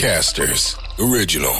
Podcasters Original.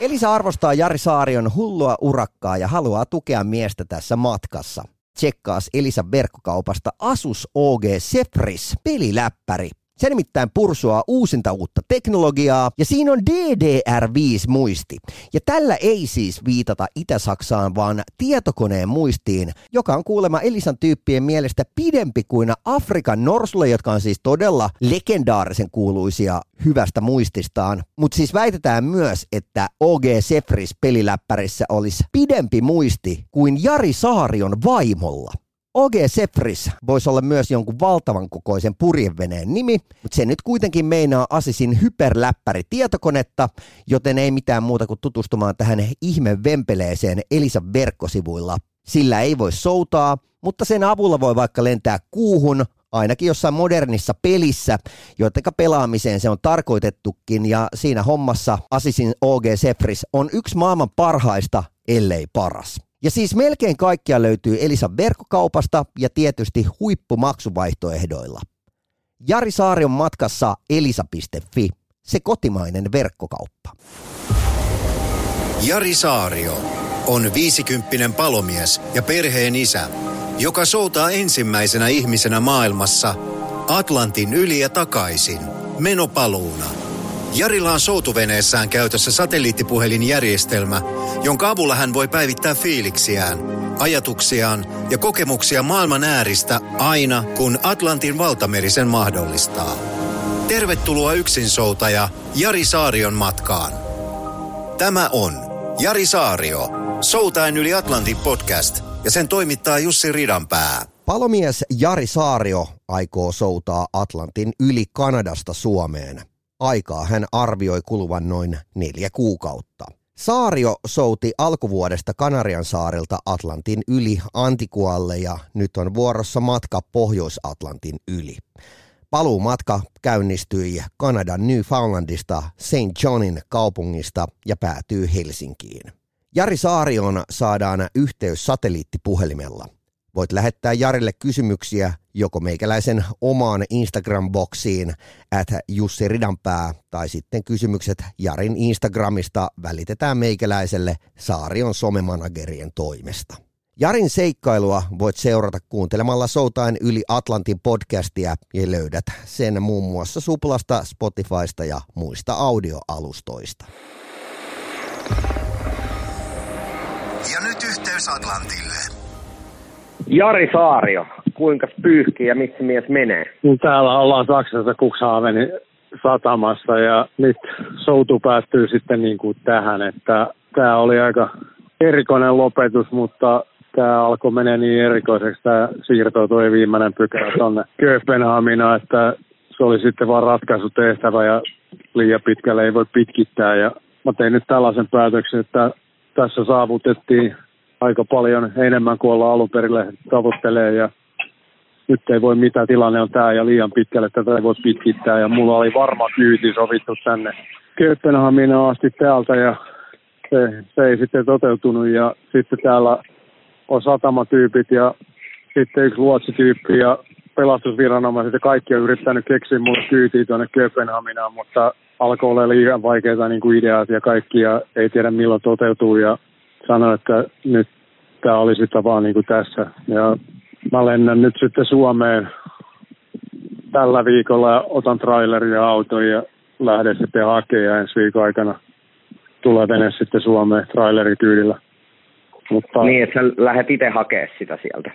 Elisa arvostaa Jari Saarion hullua urakkaa ja haluaa tukea miestä tässä matkassa. Tsekkaas Elisa verkkokaupasta Asus OG Zephyrus peliläppäri. Se nimittäin pursuaa uusinta uutta teknologiaa ja siinä on DDR5-muisti. Ja tällä ei siis viitata Itä-Saksaan, vaan tietokoneen muistiin, joka on kuulemma Elisan tyyppien mielestä pidempi kuin Afrikan norsulle, jotka on siis todella legendaarisen kuuluisia hyvästä muististaan. Mutta siis väitetään myös, että OG Zephyrus peliläppärissä olisi pidempi muisti kuin Jari Saarion vaimolla. OG Zephyrus voisi olla myös jonkun valtavan kokoisen purjeveneen nimi, mutta se nyt kuitenkin meinaa Asisin hyperläppäri tietokonetta, joten ei mitään muuta kuin tutustumaan tähän ihme vempeleeseen Elisan verkkosivuilla. Sillä ei voi soutaa, mutta sen avulla voi vaikka lentää kuuhun, ainakin jossain modernissa pelissä, joidenka pelaamiseen se on tarkoitettukin, ja siinä hommassa Asisin OG Zephyrus on yksi maailman parhaista, ellei paras. Ja siis melkein kaikkia löytyy Elisan verkkokaupasta ja tietysti huippumaksuvaihtoehdoilla. Jari Saarion matkassa elisa.fi, se kotimainen verkkokauppa. Jari Saario on viisikymppinen palomies ja perheen isä, joka soutaa ensimmäisenä ihmisenä maailmassa Atlantin yli ja takaisin menopaluuna – Jarilla on soutuveneessään käytössä satelliittipuhelinjärjestelmä, jonka avulla hän voi päivittää fiiliksiään, ajatuksiaan ja kokemuksia maailman ääristä aina, kun Atlantin valtameri sen mahdollistaa. Tervetuloa yksin soutaja Jari Saarion matkaan. Tämä on Jari Saario, Soutain yli Atlantin podcast ja sen toimittaa Jussi Ridanpää. Palomies Jari Saario aikoo soutaa Atlantin yli Kanadasta Suomeen – Aikaa hän arvioi kuluvan noin neljä kuukautta. Saario souti alkuvuodesta Kanarian saarilta Atlantin yli Antikualle ja nyt on vuorossa matka Pohjois-Atlantin yli. Paluumatka käynnistyi Kanadan Newfoundlandista St. Johnin kaupungista ja päätyy Helsinkiin. Jari Saarion saadaan yhteys satelliittipuhelimella. Voit lähettää Jarille kysymyksiä joko meikäläisen omaan Instagram-boksiin at Jussi Ridanpää tai sitten kysymykset Jarin Instagramista välitetään meikäläiselle Saarion somemanagerien toimesta. Jarin seikkailua voit seurata kuuntelemalla Soutain yli Atlantin podcastia ja löydät sen muun muassa Suplasta, Spotifysta ja muista audioalustoista. Ja nyt yhteys Atlantille. Jari Saario, kuinka pyyhkii ja missä mies menee? No, täällä ollaan Saksassa Cuxhavenin satamassa ja nyt soutu päättyy sitten niin kuin tähän, että tämä oli aika erikoinen lopetus, mutta tämä alkoi menee niin erikoiseksi, tämä siirto toi viimeinen pykälä tuonne Kööpenhaminaan, että se oli sitten vaan ratkaisu tehtävä ja liian pitkälle ei voi pitkittää ja mä tein nyt tällaisen päätöksen, että tässä saavutettiin aika paljon enemmän kuin ollaan alun perin tavoittelee ja nyt ei voi mitään, tilanne on tämä ja liian pitkälle tätä ei voi pitkittää ja mulla oli varma kyyti sovittu tänne Kööpenhaminaan asti täältä ja se, se, ei sitten toteutunut ja sitten täällä on satamatyypit ja sitten yksi luotsityyppi ja pelastusviranomaiset ja kaikki on yrittänyt keksiä mulle kyytiä tuonne Kööpenhaminaan, mutta alkoi olla liian vaikeita niin kuin ideat ja kaikki ja ei tiedä milloin toteutuu ja sanoi, että nyt tämä olisi vaan niin kuin tässä. Ja mä lennän nyt sitten Suomeen tällä viikolla ja otan trailerin ja auton ja lähden sitten hakemaan ensi viikon aikana tulee vene sitten Suomeen trailerityydillä. Mutta niin, että sä lähdet itse hakemaan sitä sieltä?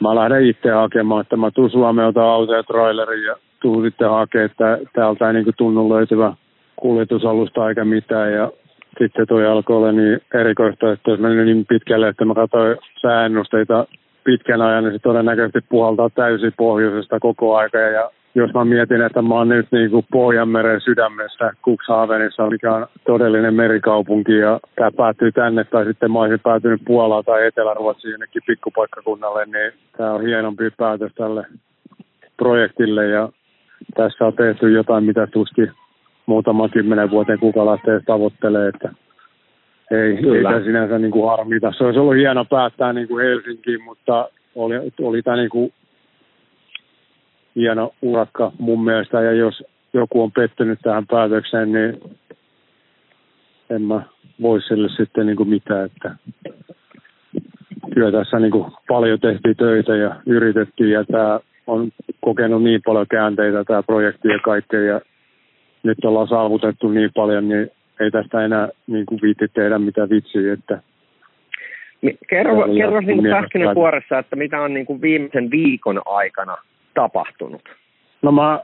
Mä lähden itse hakemaan, että mä tuun Suomeen, otan auto ja trailerin ja tuun sitten hakemaan, että täältä ei niin tunnu löytyvä kuljetusalusta eikä mitään ja sitten tuo alkoi olla niin erikoista, että olisi mennyt niin pitkälle, että mä katsoin sääennusteita pitkän ajan, niin se todennäköisesti puhaltaa täysin pohjoisesta koko aika. Ja jos mä mietin, että mä oon nyt niin kuin Pohjanmeren sydämessä Cuxhavenissa, mikä on todellinen merikaupunki ja tämä päättyy tänne tai sitten mä olisin päätynyt Puolaan tai Etelä-Ruotsiin jonnekin pikkupaikkakunnalle, niin tämä on hienompi päätös tälle projektille ja tässä on tehty jotain, mitä tuskin muutama kymmenen vuoteen kuka lähtee tavoittelee, että ei, ei tämä sinänsä niin kuin harmita. Se olisi ollut hieno päättää niin kuin Helsinkiin, mutta oli, oli tämä niin kuin hieno urakka mun mielestä. Ja jos joku on pettynyt tähän päätökseen, niin en mä voi sille sitten niin kuin mitään. Että kyllä tässä niin kuin paljon tehtiin töitä ja yritettiin ja tämä on kokenut niin paljon käänteitä tämä projekti ja kaikkea ja nyt ollaan saavutettu niin paljon, niin ei tästä enää niin kuin viitti tehdä mitä vitsiä, että Kerro, kerro niin kuoressa, että mitä on niin kuin viimeisen viikon aikana tapahtunut? No mä,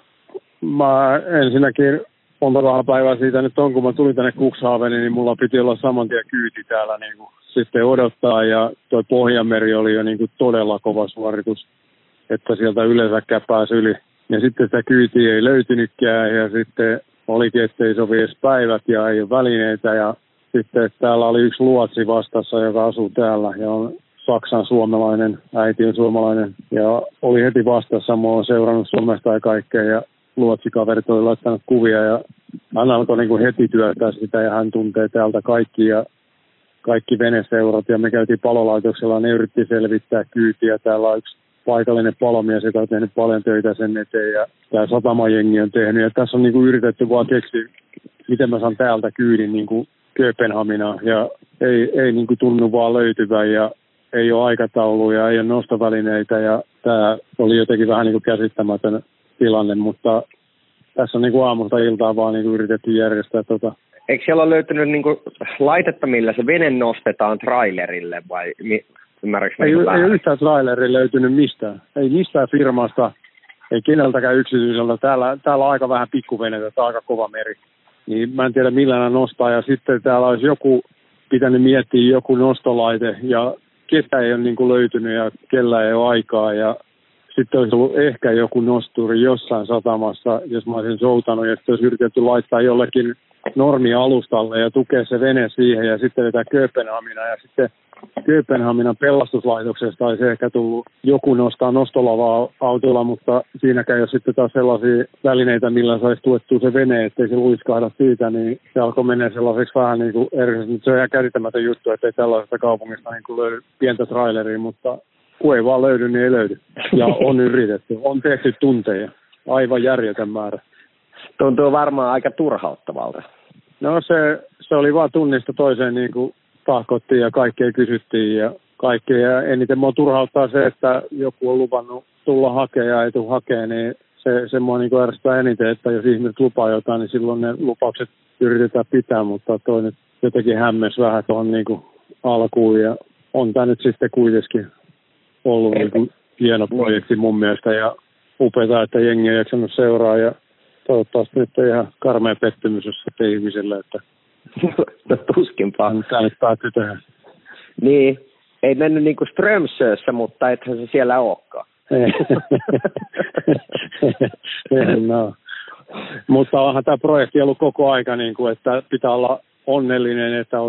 mä ensinnäkin monta päivää siitä nyt on, kun mä tulin tänne Cuxhaveniin, niin mulla piti olla saman tien kyyti täällä niin kuin sitten odottaa ja toi Pohjanmeri oli jo niin kuin todella kova suoritus, että sieltä yleensäkään pääsi yli. Ja sitten sitä kyytiä ei löytynytkään ja sitten olikin, ettei sovi edes päivät ja ei ole välineitä ja sitten täällä oli yksi luotsi vastassa, joka asuu täällä ja on Saksan suomalainen, äiti on suomalainen ja oli heti vastassa. Mä oon seurannut Suomesta ja kaikkea ja luotsikaverit oli laittanut kuvia ja hän alkoi niin kuin heti työttää sitä ja hän tuntee täältä kaikki ja kaikki veneseurat ja me käytiin palolaitoksella, ne yritti selvittää kyytiä. Täällä on yksi paikallinen palomies, joka on tehnyt paljon töitä sen eteen ja tämä satamajengi on tehnyt. Ja tässä on niin kuin yritetty vaan keksiä, miten mä saan täältä kyydin niin kuin Kööpenhamina ja ei, ei niin kuin tunnu vaan löytyvän ja ei ole aikatauluja, ei ole nostovälineitä ja tämä oli jotenkin vähän niin kuin käsittämätön tilanne, mutta tässä on niin kuin aamusta iltaa vaan niin kuin yritetty järjestää tota. Eikö siellä ole löytynyt niin kuin laitetta, millä se vene nostetaan trailerille vai ymmärrätkö ei, ei yhtään traileria löytynyt mistään. Ei mistään firmasta, ei keneltäkään yksityiseltä. Täällä, täällä on aika vähän pikkuveneitä, tämä on aika kova meri niin mä en tiedä millä nämä nostaa. Ja sitten täällä olisi joku pitänyt miettiä joku nostolaite ja ketä ei ole niin kuin löytynyt ja kellä ei ole aikaa. Ja sitten olisi ollut ehkä joku nosturi jossain satamassa, jos mä olisin soutanut ja sitten olisi yritetty laittaa jollekin normialustalle ja tukea se vene siihen ja sitten vetää Kööpenhamina. Ja sitten Kööpenhaminan pelastuslaitoksesta olisi ehkä tullut joku nostaa nostolavaa autolla, mutta siinäkään ole sitten taas sellaisia välineitä, millä saisi tuettua se vene, ettei se luiskahda siitä, niin se alkoi mennä sellaiseksi vähän niin kuin eri, se on ihan käsittämätön juttu, että ei tällaisesta kaupungista niin kuin löydy pientä traileria, mutta kun ei vaan löydy, niin ei löydy. Ja on yritetty, on tehty tunteja, aivan järjetön määrä. Tuntuu varmaan aika turhauttavalta. No se, se oli vaan tunnista toiseen niin kuin tahkottiin ja kaikkea kysyttiin ja kaikkea. Ja eniten mua turhauttaa se, että joku on luvannut tulla hakemaan ja ei tule hakemaan, niin se, se mua niin ärsyttää eniten, että jos ihmiset lupaa jotain, niin silloin ne lupaukset yritetään pitää, mutta toi nyt jotenkin hämmes vähän tuohon niin alkuun ja on tämä nyt sitten kuitenkin ollut niin kuin hieno projekti mun mielestä ja upeaa, että jengi on jaksanut seuraa ja toivottavasti nyt ei ihan karmea pettymys jos ihmisille, että no tuskinpa. Mitä nyt päätyy tehdä? Niin, ei mennyt niin kuin Strömsössä, mutta ethän se siellä olekaan. no. Mutta onhan tämä projekti ollut koko aika, niin kuin, että pitää olla onnellinen, että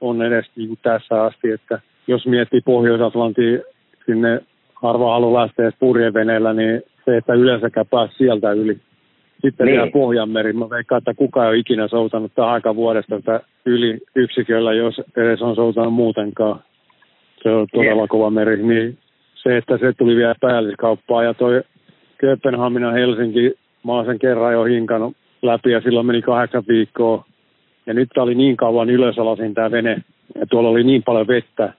on edes niin kuin tässä asti, että jos miettii Pohjois-Atlantiin sinne harva halu lähteä purjeveneellä, niin se, että yleensäkään pääsi sieltä yli sitten niin. vielä Pohjanmeri. Mä veikkaan, että kukaan ei ole ikinä soutanut tähän aikaan vuodesta että yli yksiköllä, jos edes on soutanut muutenkaan. Se on todella yeah. kova meri. Niin se, että se tuli vielä päälliskauppaa ja toi Kööpenhamina Helsinki, mä oon sen kerran jo hinkannut läpi ja silloin meni kahdeksan viikkoa. Ja nyt oli niin kauan ylösalasin tämä vene ja tuolla oli niin paljon vettä,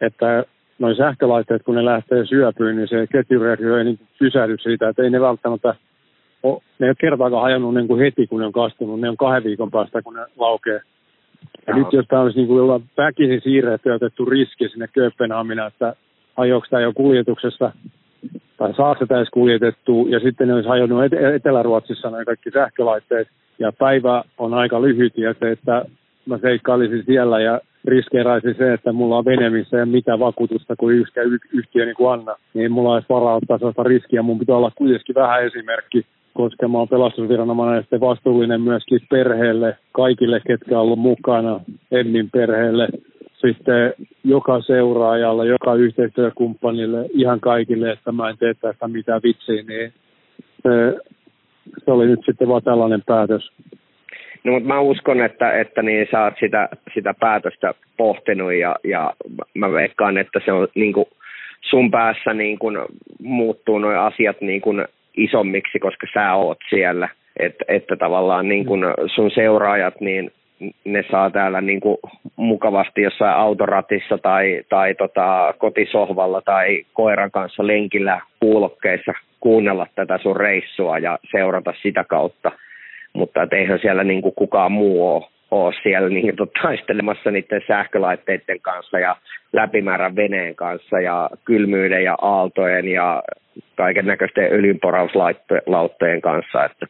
että noin sähkölaitteet, kun ne lähtee syöpyyn, niin se ketjureaktio ei niin pysähdy siitä, että ei ne välttämättä ne ei ole kertaakaan hajonnut niin kuin heti, kun ne on kastunut. Ne on kahden viikon päästä, kun ne laukee. Ja nyt jos tämä olisi niin kuin jollain väkisin siirretty ja otettu riski sinne Kööpenhamina, että hajoako tämä jo kuljetuksessa tai saako sitä edes kuljetettu, ja sitten ne olisi hajonnut Etelä-Ruotsissa noin kaikki sähkölaitteet, ja päivä on aika lyhyt, ja se, että mä seikkailisin siellä ja riskeeraisin se, että mulla on vene, missä ei ole mitään vakuutusta kuin yksikään yhtiö niin kuin Anna, niin mulla olisi varaa ottaa sellaista riskiä. Mun pitää olla kuitenkin vähän esimerkki koska mä oon pelastusviranomainen ja sitten vastuullinen myöskin perheelle, kaikille, ketkä on ollut mukana, Emmin perheelle, sitten joka seuraajalle, joka yhteistyökumppanille, ihan kaikille, että mä en tee tästä mitään vitsiä, niin se, se oli nyt sitten vaan tällainen päätös. No, mutta mä uskon, että, että niin sä oot sitä, sitä päätöstä pohtinut ja, ja mä veikkaan, että se on niin kuin sun päässä niin kuin muuttuu nuo asiat niin kuin isommiksi, koska sä oot siellä. Et, että tavallaan niin kun sun seuraajat, niin ne saa täällä niin kuin mukavasti jossain autoratissa tai, tai tota, kotisohvalla tai koiran kanssa lenkillä kuulokkeissa kuunnella tätä sun reissua ja seurata sitä kautta. Mutta et eihän siellä niin kuin kukaan muu ole, ole siellä niin kuin, taistelemassa niiden sähkölaitteiden kanssa ja läpimäärän veneen kanssa ja kylmyyden ja aaltojen ja kaiken näköisten öljynporauslauttojen kanssa. Että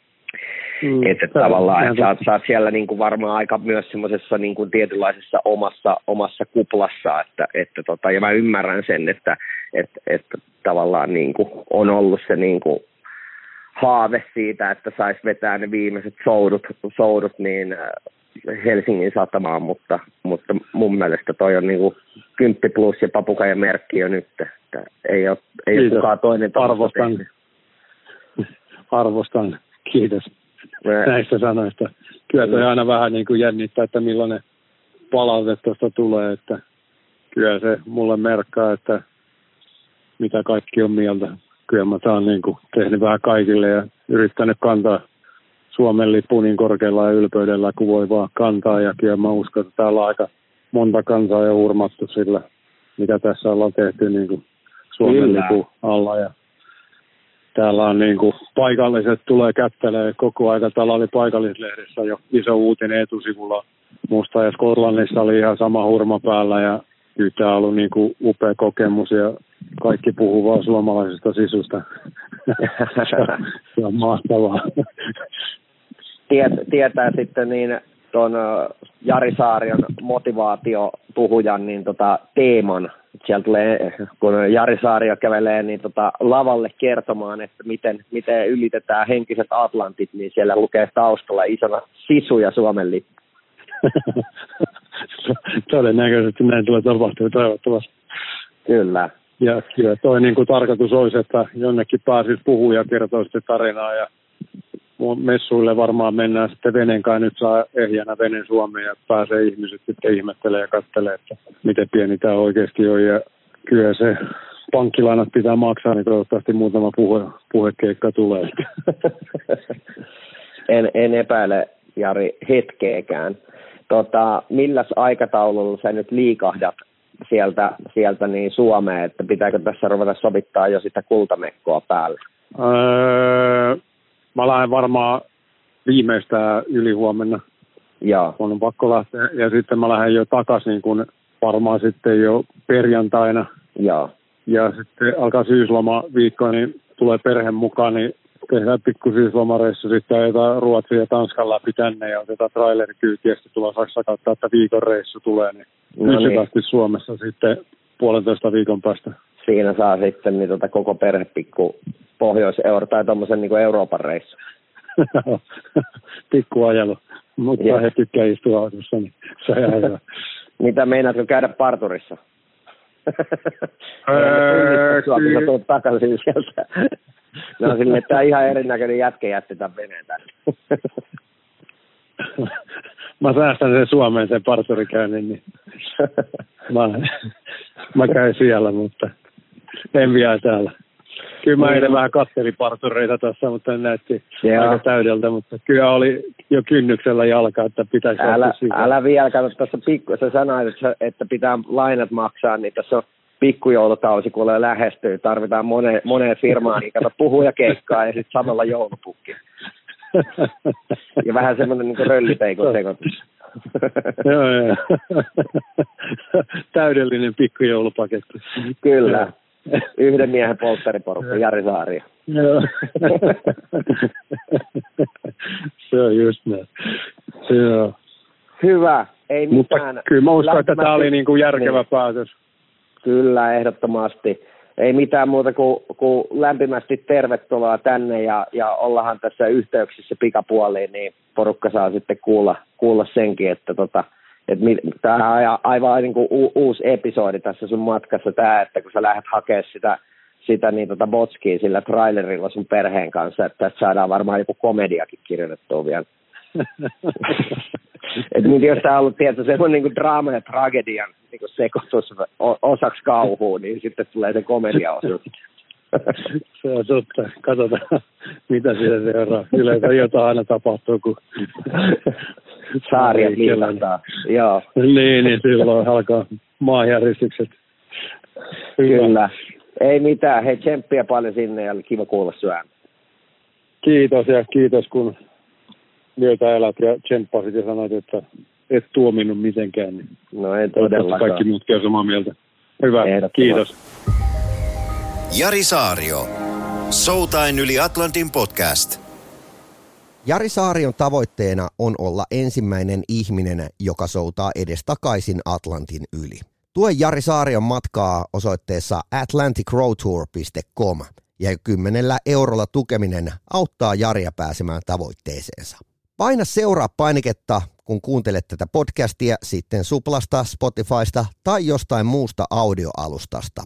Mm, että tavallaan että sä, oot, sä oot siellä niin kuin varmaan aika myös semmoisessa niin kuin tietynlaisessa omassa, omassa kuplassa, että, että tota, ja mä ymmärrän sen, että, että, että tavallaan niin kuin on ollut se niin kuin haave siitä, että saisi vetää ne viimeiset soudut, soudut niin äh, Helsingin satamaan, mutta, mutta mun mielestä toi on niin kuin 10 plus ja papukajan merkki jo nyt, että ei ole, ei ole kukaan toinen Arvostan. Arvostan. Kiitos näistä sanoista. Kyllä toi aina vähän niin kuin jännittää, että millainen palaute tuosta tulee, että kyllä se mulle merkkaa, että mitä kaikki on mieltä. Kyllä mä saan niin kuin tehnyt vähän kaikille ja yrittänyt kantaa Suomen lippu niin korkealla ja ylpeydellä kuin voi vaan kantaa. Ja kyllä mä uskon, että täällä on aika monta kansaa ja hurmattu sillä, mitä tässä ollaan tehty niin kuin Suomen lipun alla. Ja täällä on niin kuin, paikalliset tulee kättelee koko aika. Täällä oli paikallislehdessä jo iso uutinen etusivulla musta ja Skotlannissa oli ihan sama hurma päällä ja kyllä tämä on ollut niin kuin upea kokemus ja kaikki puhuu vaan suomalaisesta sisusta. se on mahtavaa. Tiet, tietää sitten niin tuon Jari Saarion motivaatiopuhujan niin tota, teeman siellä tulee, kun Jari Saario kävelee niin tota, lavalle kertomaan, että miten, miten ylitetään henkiset Atlantit, niin siellä lukee taustalla isona sisuja Suomen lippu. Todennäköisesti näin tulee tapahtua toivottavasti. Kyllä. Ja kyllä toi niin kuin tarkoitus olisi, että jonnekin pääsisi puhua ja kertoa sitä tarinaa ja messuille varmaan mennään sitten veneen kanssa. Nyt saa ehjänä veneen Suomeen ja pääsee ihmiset sitten ihmettelee ja kattelee, että miten pieni tämä oikeasti on. Ja kyllä se pankkilainat pitää maksaa, niin toivottavasti muutama puhe, puhekeikka tulee. en, en epäile, Jari, hetkeekään. Tota, milläs aikataululla sä nyt liikahdat sieltä, sieltä niin Suomeen, että pitääkö tässä ruveta sovittaa jo sitä kultamekkoa päälle? Öö, mä lähden varmaan viimeistään yli huomenna. Ja. Mun on pakko lähteä. Ja sitten mä lähden jo takaisin, kun varmaan sitten jo perjantaina. Ja. Ja sitten alkaa syysloma viikko, niin tulee perhe mukaan, niin tehdään pikku syyslomareissu, sitten ajetaan Ruotsin ja Tanskan läpi tänne ja otetaan trailerikyytiä, sitten tullaan Saksa kautta, että viikon reissu tulee, niin no niin. Suomessa sitten puolentoista viikon päästä. Siinä saa sitten niin tota koko perhe pikku Pohjois-Euro tai tuommoisen niin Euroopan reissu. ajelu, mutta he tykkää istua autossa, niin se on hyvä. Mitä meinaatko käydä parturissa? Kyllä. tulet takaisin sieltä. No silleen, että ihan erinäköinen jätkä jätti tämän veneen tänne. mä säästän sen Suomeen sen parturikäynnin, niin mä, mä käyn siellä, mutta en vielä täällä. Kyllä mä eilen vähän katselin partureita tässä, mutta näytti Joo. aika täydeltä, mutta kyllä oli jo kynnyksellä jalka, että pitäisi älä, älä vielä, kato tässä pikku, sä sanoit, että, että pitää lainat maksaa, niin tässä on pikkujoulukausi, kun lähestyy, tarvitaan moneen, moneen firmaan, niin kato puhuja keikkaa ja sitten samalla joulupukki. ja vähän semmoinen niin rölliteikon sekoitus. joo, joo. Täydellinen pikkujoulupaketti. Kyllä. Yhden miehen polttariporukka, Jari Saaria. Joo. se on just näin. Joo. Hyvä, ei mitään. Mutta kyllä mä uskon, että tämä oli niin kuin järkevä niin. päätös. Kyllä, ehdottomasti. Ei mitään muuta kuin, kuin lämpimästi tervetuloa tänne ja, ja ollahan tässä yhteyksissä pikapuoliin, niin porukka saa sitten kuulla, kuulla senkin, että tota, – Tämä on aivan niin kuin u- uusi episodi tässä sun matkassa tämä, että kun sä lähdet hakemaan sitä, sitä niin tota botskia sillä trailerilla sun perheen kanssa, että tässä saadaan varmaan joku komediakin kirjoitettua vielä. Et niin, jos tämä on ollut tietysti semmoinen niin draama ja tragedian niin kuin sekoitus osaksi kauhuun, niin sitten tulee se komedia se on totta. Katsotaan, mitä siellä seuraa. Yleensä jotain aina tapahtuu, kun Saariat liikataan. Joo. niin, niin silloin alkaa maanjäristykset. Kyllä. Ei mitään. Hei, tsemppiä paljon sinne ja kiva kuulla syön. Kiitos ja kiitos kun myötä elät ja tsemppasit ja sanoit, että et tuominnut mitenkään. Niin no ei todellakaan. Kaikki muutkin on samaa mieltä. Hyvä, kiitos. Jari Saario. Soutain yli Atlantin podcast. Jari Saarion tavoitteena on olla ensimmäinen ihminen, joka soutaa edestakaisin Atlantin yli. Tue Jari Saarion matkaa osoitteessa atlanticroadtour.com ja kymmenellä eurolla tukeminen auttaa Jaria pääsemään tavoitteeseensa. Paina seuraa painiketta, kun kuuntelet tätä podcastia sitten Suplasta, Spotifysta tai jostain muusta audioalustasta.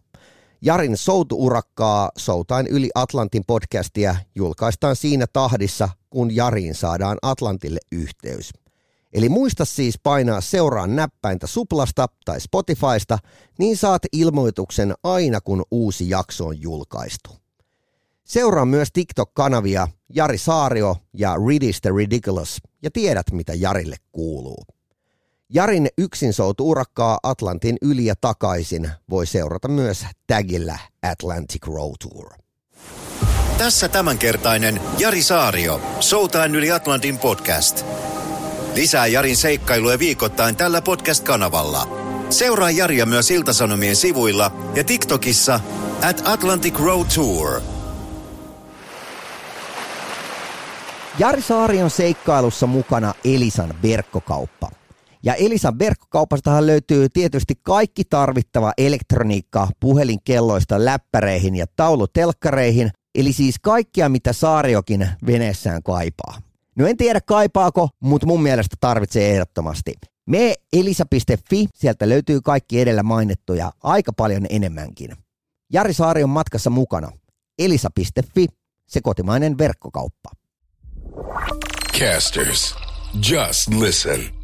Jarin soutuurakkaa Soutain yli Atlantin podcastia julkaistaan siinä tahdissa, kun Jariin saadaan Atlantille yhteys. Eli muista siis painaa seuraan näppäintä Suplasta tai Spotifysta, niin saat ilmoituksen aina kun uusi jakso on julkaistu. Seuraa myös TikTok-kanavia Jari Saario ja Ridis the Ridiculous ja tiedät mitä Jarille kuuluu. Jarin yksin soutu urakkaa Atlantin yli ja takaisin voi seurata myös tagillä Atlantic Road Tour. Tässä tämänkertainen Jari Saario, Soutain yli Atlantin podcast. Lisää Jarin seikkailuja viikoittain tällä podcast-kanavalla. Seuraa Jaria myös Iltasanomien sivuilla ja TikTokissa at Atlantic Road Tour. Jari Saarion seikkailussa mukana Elisan verkkokauppa. Ja Elisan verkkokaupastahan löytyy tietysti kaikki tarvittava elektroniikka puhelinkelloista läppäreihin ja taulutelkkareihin, eli siis kaikkia mitä Saariokin veneessään kaipaa. No en tiedä kaipaako, mutta mun mielestä tarvitsee ehdottomasti. Me elisa.fi, sieltä löytyy kaikki edellä mainittuja, aika paljon enemmänkin. Jari Saari on matkassa mukana. Elisa.fi, se kotimainen verkkokauppa. Casters, just listen.